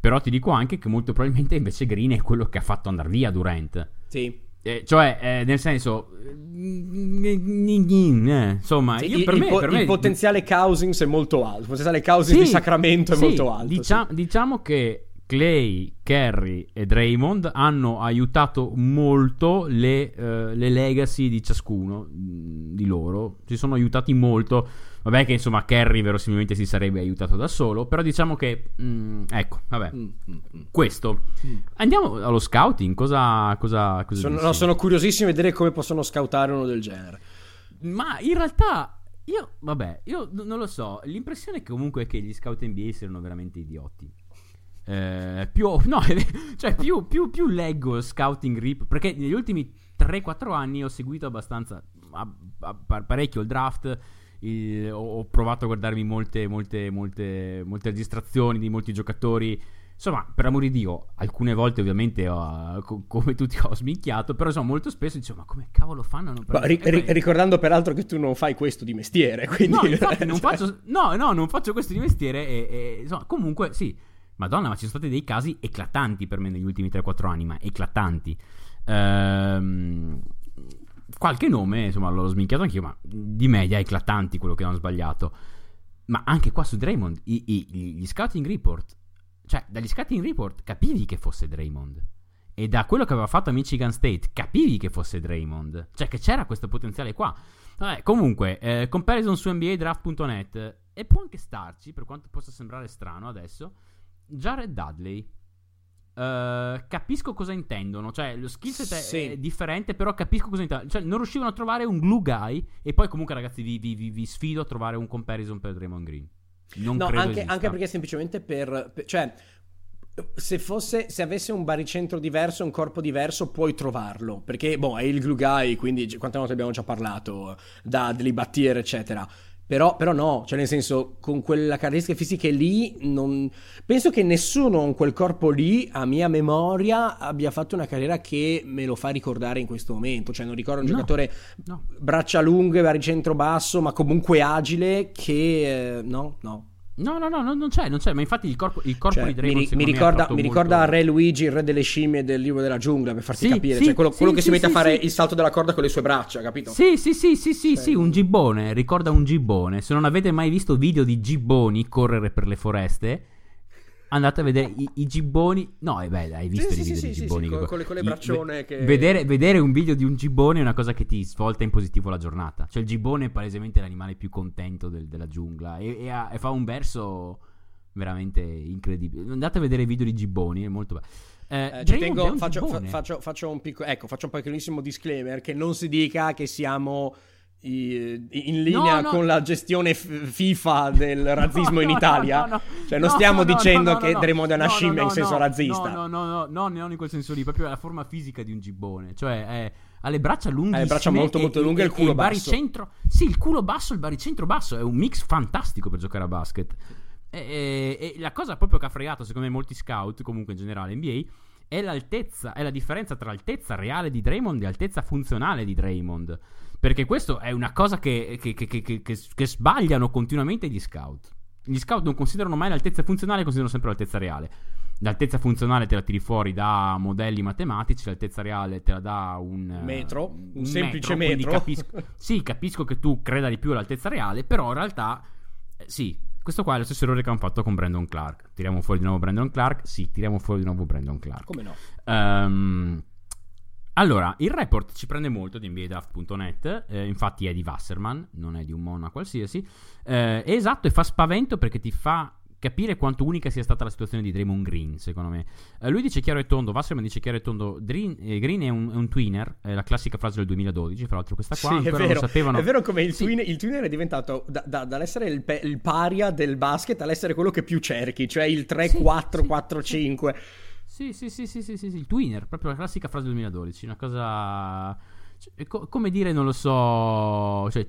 Però ti dico anche che molto probabilmente invece Green è quello che ha fatto andare via Durant. Sì. Eh, cioè, eh, nel senso, insomma, sì, io, per, il, me, po- per me, il potenziale Cousins è molto alto. Il potenziale Cousins sì, di Sacramento è sì, molto alto. Dicia- diciamo che Clay, Kerry e Draymond hanno aiutato molto le, uh, le legacy di ciascuno mh, di loro. Si sono aiutati molto. Vabbè, che insomma, Kerry verosimilmente si sarebbe aiutato da solo. Però diciamo che, mh, ecco, vabbè, mm, mm, mm. questo. Mm. Andiamo allo scouting. Cosa, cosa, cosa sono, no, sono curiosissimo di vedere come possono scoutare uno del genere. Ma in realtà io, vabbè, io non lo so. L'impressione comunque è che gli scout NBA siano veramente idioti. Eh, più, no, cioè più, più, più, leggo Scouting Rip perché negli ultimi 3-4 anni ho seguito abbastanza a, a, parecchio il draft. Il, ho, ho, provato a guardarmi molte, molte, molte, molte registrazioni di molti giocatori. Insomma, per amore di Dio, alcune volte ovviamente ho, co- come tutti ho sminchiato, però insomma molto spesso dicevo, ma come cavolo fanno? Ma ri- ri- ricordando peraltro che tu non fai questo di mestiere, quindi... No, infatti non faccio, no, no, non faccio questo di mestiere e, e insomma, comunque sì, Madonna, ma ci sono stati dei casi eclatanti per me negli ultimi 3-4 anni, ma eclatanti. Ehm, qualche nome, insomma, l'ho sminchiato anch'io, ma di media eclatanti quello che hanno sbagliato. Ma anche qua su Draymond, i, i, gli scouting report, cioè dagli scouting report capivi che fosse Draymond. E da quello che aveva fatto a Michigan State capivi che fosse Draymond. Cioè che c'era questo potenziale qua. Vabbè, comunque, eh, comparison su NBADraft.net e può anche starci, per quanto possa sembrare strano adesso. Jared Dudley. Uh, capisco cosa intendono, cioè lo skillset sì. è differente, però capisco cosa intendono. Cioè, non riuscivano a trovare un glue guy. E poi, comunque, ragazzi, vi, vi, vi, sfido a trovare un comparison per Draymond Green. Non no, anche, anche, perché semplicemente per, per cioè, se, fosse, se avesse un baricentro diverso, un corpo diverso, puoi trovarlo. Perché, boh, è il glue guy, quindi quante volte abbiamo già parlato, Dudley, Battier, eccetera. Però, però, no, cioè nel senso, con quella caratteristica fisiche lì, non... penso che nessuno con quel corpo lì, a mia memoria, abbia fatto una carriera che me lo fa ricordare in questo momento. Cioè non ricordo un no, giocatore no. braccia lunghe, baricentro basso, ma comunque agile, che... Eh, no, no. No, no, no, non c'è, non c'è, ma infatti il corpo, il corpo cioè, di Draymond mi, mi ricorda, mi ricorda molto... Re Luigi, il re delle scimmie del libro della giungla, per farti sì, capire, sì, cioè quello, quello sì, che si mette a fare il salto della corda con le sue braccia, capito? Sì, sì, sì, sì, sì, cioè... sì, un gibbone, ricorda un gibbone. Se non avete mai visto video di gibboni correre per le foreste, andate a vedere i, i gibboni. No, è bello, hai visto sì, i video sì, dei gibboni? Sì, con, le, con le braccione. che... vedere, vedere, un video di un gibbone è una cosa che ti svolta in positivo la giornata. Cioè, il gibbone è palesemente l'animale più contento del, della giungla e, e, ha, e, fa un verso veramente incredibile. Andate a vedere i video di gibboni, è molto bello. Eh, eh, tengo, faccio, fa, faccio, faccio, un piccolo, ecco, faccio un piccolissimo disclaimer che non si dica che siamo in linea no, no. con la gestione FIFA del razzismo no, in Italia. Cioè, non stiamo dicendo che Draymond è una scimmia in senso razzista. No, no, no, no, non in quel senso lì, proprio la forma fisica di un gibbone. Cioè, è, ha le braccia lunghe. Ha le braccia molto, molto lunghe e il culo il basso. Baricentro, sì, il culo basso e il baricentro basso. È un mix fantastico per giocare a basket. E, e, e la cosa proprio che ha fregato, secondo me, molti scout, comunque in generale NBA, è l'altezza, è la differenza tra altezza reale di Draymond e altezza funzionale di Draymond. Perché questo è una cosa che, che, che, che, sbagliano continuamente gli scout. Gli scout non considerano mai l'altezza funzionale, considerano sempre l'altezza reale. L'altezza funzionale te la tiri fuori da modelli matematici, l'altezza reale te la dà un metro, un, un semplice metro. metro. Capisco, sì, capisco che tu creda di più all'altezza reale, però in realtà eh, sì, questo qua è lo stesso errore che hanno fatto con Brandon Clark. Tiriamo fuori di nuovo Brandon Clark? Sì, tiriamo fuori di nuovo Brandon Clark. Come no? Um, allora, il report ci prende molto di NBADraft.net, eh, infatti è di Wasserman, non è di un Mona qualsiasi. Eh, è esatto e fa spavento perché ti fa capire quanto unica sia stata la situazione di Draymond Green, secondo me. Eh, lui dice chiaro e tondo, Wasserman dice chiaro e tondo, Green, eh, Green è, un, è, un, twinner, è la classica frase del 2012, fra l'altro questa qua sì, è vero, lo sapevano. È vero come il, sì. twinner, il twinner è diventato da, da, dall'essere il, pe, il, paria del basket all'essere quello che più cerchi, cioè il 3-4-4-5. Sì, sì, sì, sì, sì, sì, sì, il twinner, proprio la classica frase del 2012, una cosa... Cioè, co- come dire, non lo so. Cioè,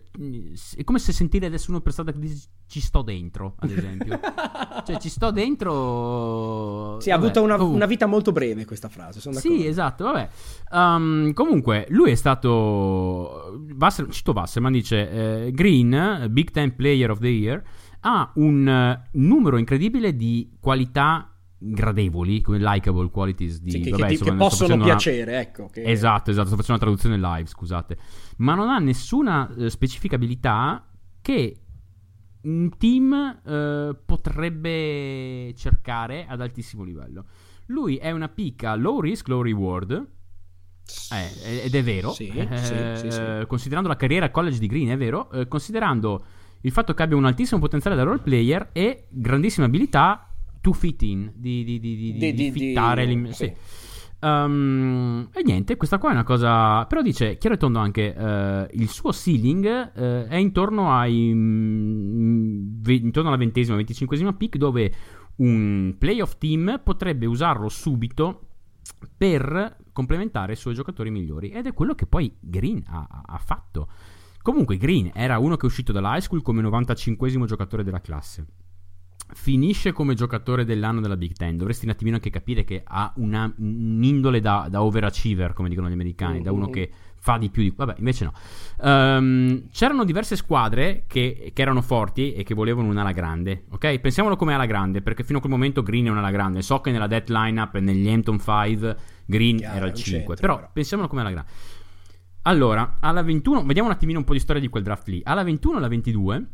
è come se sentire adesso una persona che dice ci sto dentro, ad esempio. cioè, ci sto dentro. Sì, ha avuto una, una, vita molto breve questa frase. Sono sì, esatto. Vabbè. Um, comunque, lui è stato. Wasser, cito Wasserman dice: eh, Green, Big Time Player of the Year, ha un numero incredibile di qualità gradevoli, come likable qualities di, sì, vabbè, che, che possono piacere, una... ecco. Che... Esatto, esatto, sto facendo una traduzione live, scusate. Ma non ha nessuna uh, specifica abilità che un team uh, potrebbe cercare ad altissimo livello. Lui è una picca low risk, low reward. Eh, ed è vero, sì, eh, sì, sì, considerando la carriera college di Green, è vero, eh, considerando il fatto che abbia un altissimo potenziale da role player e grandissime abilità to fit in, di, di, di, di, di fittare. Di... Sì. Um, e niente, questa qua è una cosa. Però dice chiaro e tondo anche: uh, il suo ceiling uh, è intorno ai. Mm, ve, intorno alla ventesima, venticinquesima pick, dove un playoff team potrebbe usarlo subito per complementare i suoi giocatori migliori. Ed è quello che poi Green ha, ha fatto. Comunque, Green era uno che è uscito dall'high school come 95 giocatore della classe finisce come giocatore dell'anno della Big Ten. Dovresti un attimino anche capire che ha una, un'indole da, da, overachiever, come dicono gli americani, mm-hmm. da uno mm-hmm. che fa di più di... Vabbè, invece no. Um, c'erano diverse squadre che, che, erano forti e che volevano un'ala grande, ok? Pensiamolo come ala grande, perché fino a quel momento Green è un'ala grande. So che nella death lineup e negli Hampton 5 Green Chiaro, era il 5, centro, però, però pensiamolo come ala grande. Allora, alla 21, vediamo un attimino un po' di storia di quel draft lì. Alla 21 e alla 22,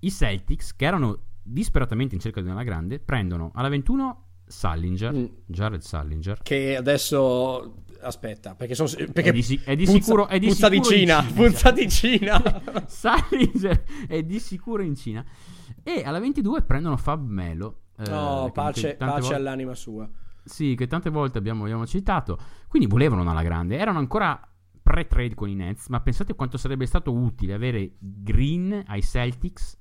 i Celtics, che erano disperatamente in cerca di una grande, prendono alla 21 Sallinger, mm. Jared Sallinger. Che adesso aspetta, perché, sono, perché è di, è di puzza, sicuro è di puzza sicuro di Cina, Cina puzza di Cina. Sallinger è di sicuro in Cina. E alla 22 prendono Fab Melo. Eh, no, pace, pace volte, all'anima sua. Sì, che tante volte abbiamo, abbiamo citato. Quindi volevano alla grande, erano ancora pre-trade con i Nets, ma pensate quanto sarebbe stato utile avere Green ai Celtics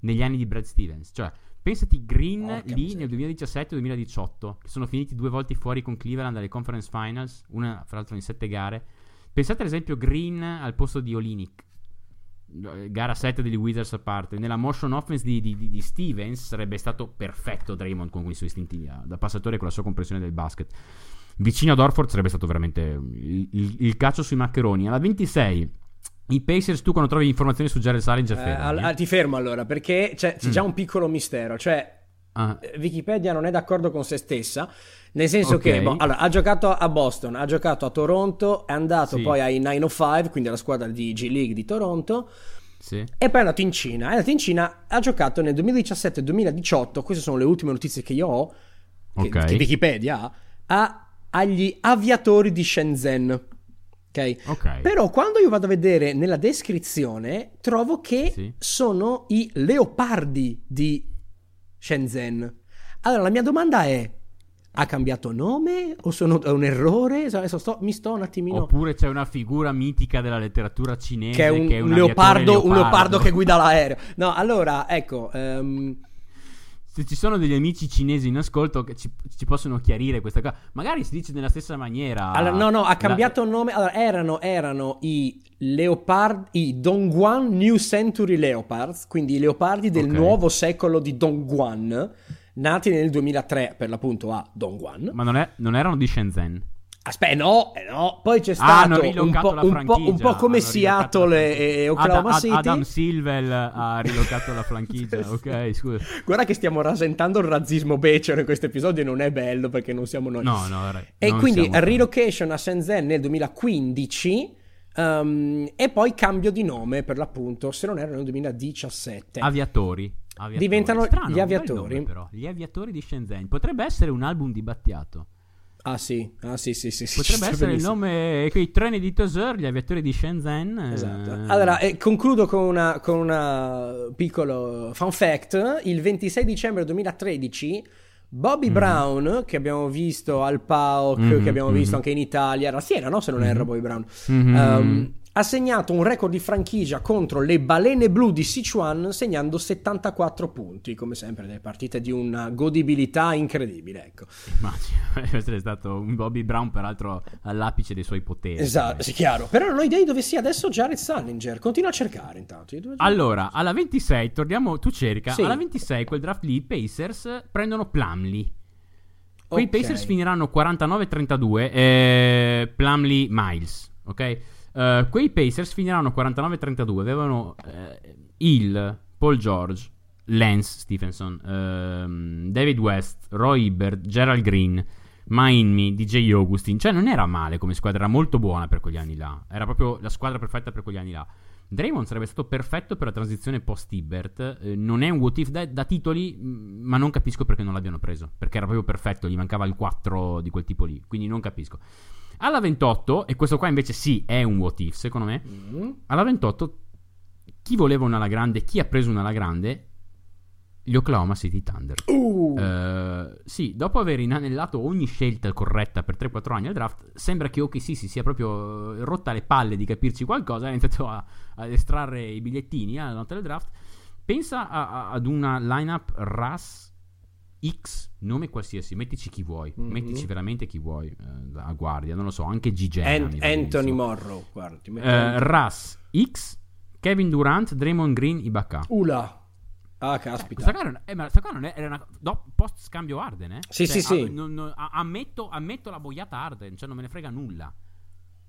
negli anni di Brad Stevens. Cioè, pensati Green Porca lì nel 2017-2018, che sono finiti due volte fuori con Cleveland alle conference finals, una fra l'altro in sette gare. Pensate ad esempio Green al posto di Olinick. Gara 7 degli Wizards a parte. Nella motion offense di, di, di Stevens sarebbe stato perfetto Draymond con i suoi istinti da passatore con la sua compressione del basket. Vicino ad Orford sarebbe stato veramente il, il, il caccio sui maccheroni. Alla 26 i Pacers, tu quando trovi informazioni su Jared Salinger, eh, all- ti fermo allora perché c'è, c'è mm. già un piccolo mistero. Cioè, ah. Wikipedia non è d'accordo con se stessa. Nel senso okay. che boh, allora, ha giocato a Boston, ha giocato a Toronto, è andato sì. poi ai 905, quindi alla squadra di G League di Toronto. Sì. E poi è andato in Cina. È andato in Cina, ha giocato nel 2017-2018. Queste sono le ultime notizie che io ho, che, okay. che Wikipedia ha, agli aviatori di Shenzhen. Okay? ok? Però quando io vado a vedere nella descrizione, trovo che sì. sono i leopardi di Shenzhen. Allora la mia domanda è: ha cambiato nome o sono, è un errore? Adesso sto, mi sto un attimino. Oppure c'è una figura mitica della letteratura cinese che è un, che è un, leopardo, leopardo, un leopardo che guida l'aereo. No, allora ecco. Um, se ci sono degli amici cinesi in ascolto che ci, ci, possono chiarire questa cosa, magari si dice nella stessa maniera. Allora, no, no, ha cambiato la... nome. Allora, erano, erano i Leopard, i Dongguan New Century Leopards, quindi i leopardi del okay. nuovo secolo di Dongguan, nati nel 2003 per l'appunto a Dongguan. Ma non, è, non erano di Shenzhen? Aspetta, no, eh, no, poi c'è stato un po', un, po', un, po', come Seattle e Oklahoma Ad, City. Adam Silvel ha rilocato la franchigia, ok, scusa. Guarda che stiamo rasentando il razzismo becero in questo episodio non è bello perché non siamo noi. No, no, ragazzi, E quindi relocation a Shenzhen nel 2015 um, ehm, e poi cambio di nome per l'appunto, se non erro nel 2017. Aviatori. Aviatori. Diventano Strano, gli aviatori. Nome, però. Gli aviatori di Shenzhen. Potrebbe essere un album di Battiato. Ah sì, ah, sì, sì, sì, Potrebbe sì, essere il nome, quei treni di Tosur, gli aviatori di Shenzhen. Esatto. Eh... Allora, eh, concludo con una, con una piccolo fun fact. Il 26 dicembre 2013 Bobby mm. Brown, che abbiamo visto al PAOK, mm-hmm, che abbiamo visto mm-hmm. anche in Italia, era Siena, no? Se non erro, mm-hmm. Bobby Brown, um, ha segnato un record di franchigia contro le balene blu di Sichuan segnando 74 punti, come sempre delle partite di una godibilità incredibile, ecco. Immagino, deve essere stato un Bobby Brown peraltro all'apice dei suoi poteri. Esatto, sì, chiaro. Però non ho idea di dove sia adesso Jared Sullinger, continua a cercare intanto. Allora, alla 26, torniamo, tu cerca, sì. alla 26 quel draft lì i Pacers prendono Plumlee. Quei okay. Pacers finiranno 49-32, eh, Plumlee Miles, ok? Uh, quei Pacers finiranno 49-32. Avevano uh, Hill, Paul George, Lance Stephenson, uh, David West, Roy Hibbert, Gerald Green, Miami, DJ Augustin. Cioè, non era male come squadra, era molto buona per quegli anni là. Era proprio la squadra perfetta per quegli anni là. Draymond sarebbe stato perfetto per la transizione post-Hibbert. Eh, non è un what if da, da, titoli, ma non capisco perché non l'abbiano preso. Perché era proprio perfetto, gli mancava il 4 di quel tipo lì. Quindi non capisco. Alla 28, e questo qua invece sì è un what if secondo me, mm. alla 28 chi voleva una alla grande, chi ha preso una alla grande, gli Oklahoma City Thunder. Uh. Uh, sì, dopo aver inanellato ogni scelta corretta per 3-4 anni al draft, sembra che OKC si sia proprio rotta le palle di capirci qualcosa, ha iniziato a, a estrarre i bigliettini alla notte del draft. Pensa a, a, ad una lineup RAS X, nome qualsiasi, mettici chi vuoi, mm-hmm. mettici veramente chi vuoi eh, a guardia, non lo so, anche G. An- Anthony Morrow, guarda, uh, Russ, X, Kevin Durant, Draymond Green, Ibaka. Ula. Ah, caspita. Questa qua, eh, questa qua non è, era una no, post scambio Arden, eh? Sì, cioè, sì, sì. non, non, ammetto, ammetto, la boiata Arden, cioè non me ne frega nulla.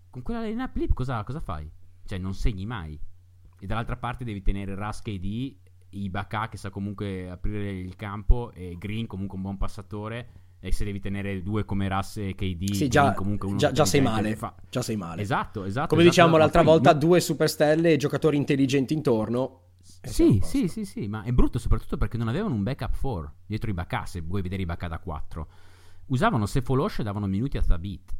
Con quella lineup lì cosa, cosa fai? Cioè non segni mai. E dall'altra parte devi tenere Russ KD Ibaka che sa comunque aprire il campo e Green comunque un buon passatore e se devi tenere due come Russ e KD sì, già, comunque uno già, già sei male fa... già sei male esatto esatto come esatto, diciamo l'altra volta due superstelle e giocatori intelligenti intorno sì, sì, sì, sì, ma è brutto soprattutto perché non avevano un backup 4 dietro Ibaka, se vuoi vedere Ibaka da 4. Usavano Sefolosh e davano minuti a Thabit.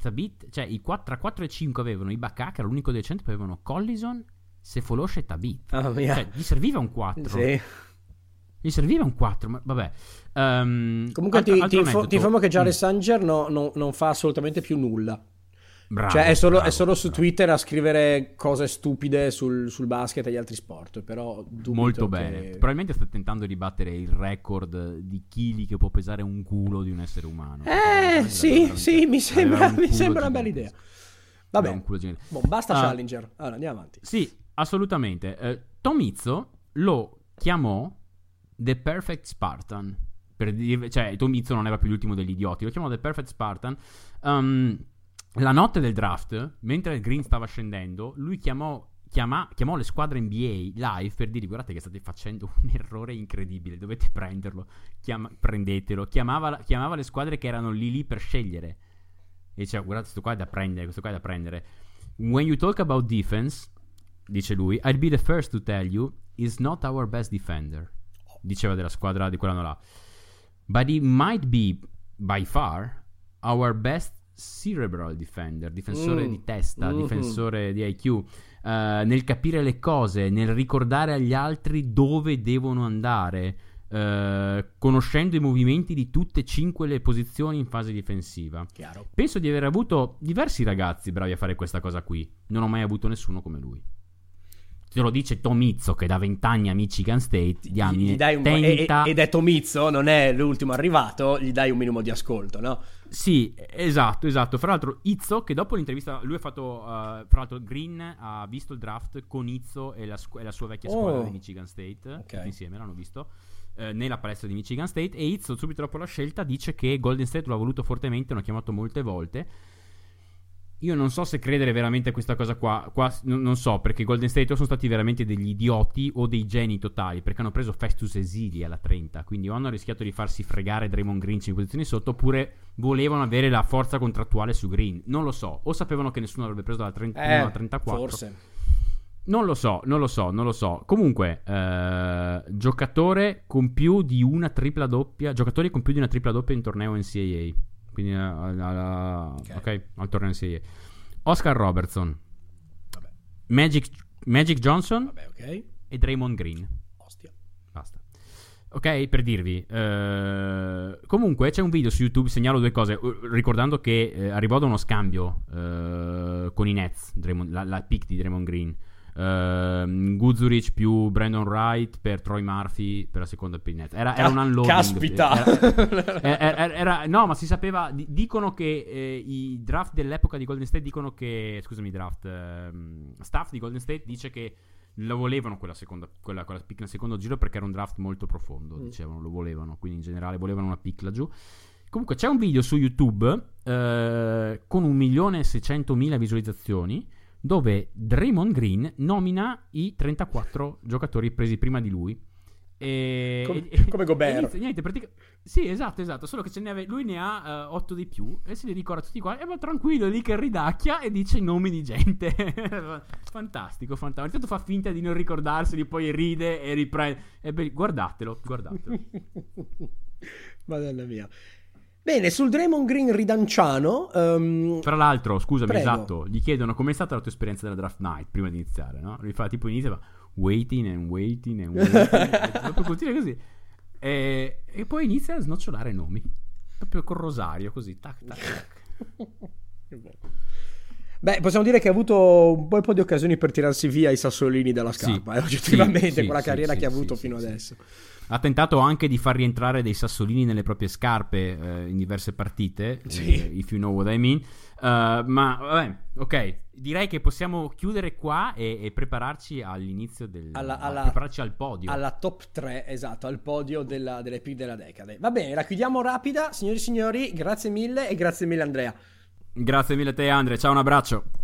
Thabit, cioè i 4, tra 4 e 5 avevano Ibaka, che era l'unico decente, poi avevano Collison se Folosce e Tabit. Oh, cioè, gli serviva un 4. Sì. Gli serviva un 4, ma vabbè. Um, Comunque altro, ti, altro ti, info, ti, informo che Jared mm. Sanger no, no, non fa assolutamente più nulla. Bravo, cioè è solo, bravo, è solo su Twitter a scrivere cose stupide sul, sul, basket e gli altri sport, però Molto che... bene. Probabilmente sta tentando di battere il record di chili che può pesare un culo di un essere umano. Eh, sì, sì, mi sembra, mi sembra una bella idea. Vabbè, bon, basta uh, Challenger. Allora, andiamo avanti. Sì, assolutamente. Eh, Tom Izzo lo chiamò The Perfect Spartan. Per dire, cioè, Tom Izzo non era più l'ultimo degli idioti, lo chiamò The Perfect Spartan. Um, la notte del draft, mentre Green stava scendendo, lui chiamò, chiama, chiamò le squadre NBA live per dire: Guardate che state facendo un errore incredibile, dovete prenderlo, chiama, prendetelo. Chiamava, chiamava, le squadre che erano lì lì per scegliere. E diceva: Guardate, questo qua è da prendere, questo qua è da prendere. When you talk about defense, dice lui, I'll be the first to tell you, is not our best defender. Diceva della squadra di quell'anno là. But he might be, by far, our best cerebral defender, difensore mm. di testa, mm-hmm. difensore di IQ, uh, eh, nel capire le cose, nel ricordare agli altri dove devono andare, uh, conoscendo i movimenti di tutte e cinque le posizioni in fase difensiva. Chiaro. Penso di aver avuto diversi ragazzi bravi a fare questa cosa qui, non ho mai avuto nessuno come lui te lo dice Tomizzo che da vent'anni a Michigan State diamine, gli dai un tenta... ed è Tomizzo, non è l'ultimo arrivato, gli dai un minimo di ascolto, no? Sì, esatto, esatto. Fra l'altro Izzo che dopo l'intervista, lui ha fatto, uh, fra l'altro Green ha visto il draft con Izzo e la, scu- e la sua vecchia squadra oh. di Michigan State, okay. insieme l'hanno visto. Eh, nella palestra di Michigan State e Izzo subito dopo la scelta dice che Golden State lo ha voluto fortemente, l'hanno chiamato molte volte io non so se credere veramente a questa cosa qua. qua n- non so, perché Golden State sono stati veramente degli idioti o dei geni totali, perché hanno preso Festus Esili alla 30, quindi o hanno rischiato di farsi fregare Draymond Green 5 posizioni sotto, oppure volevano avere la forza contrattuale su Green. Non lo so, o sapevano che nessuno avrebbe preso dalla 31 eh, alla 34. Forse. Non lo so, non lo so, non lo so. Comunque, eh, giocatore con più di una tripla doppia, giocatori con più di una tripla doppia in torneo NCAA. Quindi alla, alla, okay. ok, al torneo NCAA. Oscar Robertson. Vabbè. Magic, Magic Johnson. Vabbè, ok. E Draymond Green. Ostia. Basta. Ok, per dirvi. Uh, comunque c'è un video su YouTube, segnalo due cose, ricordando che eh, arrivò da uno scambio uh, con i Nets, Draymond, la, la pick di Draymond Green. Uh, Guzurich più Brandon Wright per Troy Murphy per la seconda Nets. Era, era un unloading. Caspita! Era, era, no, ma si sapeva. Dicono che eh, i draft dell'epoca di Golden State dicono che. Scusami, draft. Ehm, staff di Golden State dice che lo volevano quella seconda, quella, quella pick nel secondo giro perché era un draft molto profondo, mm. dicevano, lo volevano, quindi in generale volevano una pick laggiù. Comunque c'è un video su YouTube eh, con un milione e seicentomila visualizzazioni dove Draymond Green nomina i 34 giocatori presi prima di lui e, come, e, come Gobert. Inizia, niente, pratica- sì, esatto, esatto. Solo che ce ne ave- lui ne ha 8 uh, di più e se li ricorda tutti qua. E va tranquillo lì che ridacchia e dice i nomi di gente. fantastico, fantastico. Intanto fa finta di non ricordarseli, poi ride e riprende. E beh, guardatelo, guardatelo. Madonna mia. Bene, sul Draymond Green ridanciano. Um... Tra l'altro, scusami, Prego. esatto, gli chiedono com'è stata la tua esperienza della draft night prima di iniziare, no? Lui fa tipo inizia, waiting and waiting and waiting. proprio continua così. E, e, poi inizia a snocciolare nomi. Proprio col rosario, così. Tac, tac, tac. Beh, possiamo dire che ha avuto un bel po' di occasioni per tirarsi via i sassolini dalla scarpa, sì, eh, oggettivamente, sì, con la carriera che ha avuto fino adesso. Ha tentato anche di far rientrare dei sassolini nelle proprie scarpe eh, in diverse partite, sì. eh, if you know what I mean. Uh, ma vabbè, ok, direi che possiamo chiudere qua e, e prepararci all'inizio del alla, alla, prepararci al podio. Alla top 3, esatto, al podio della, delle più della decade. Va bene, la chiudiamo rapida, signori e signori, grazie mille e grazie mille Andrea. Grazie mille a te Andre, ciao un abbraccio.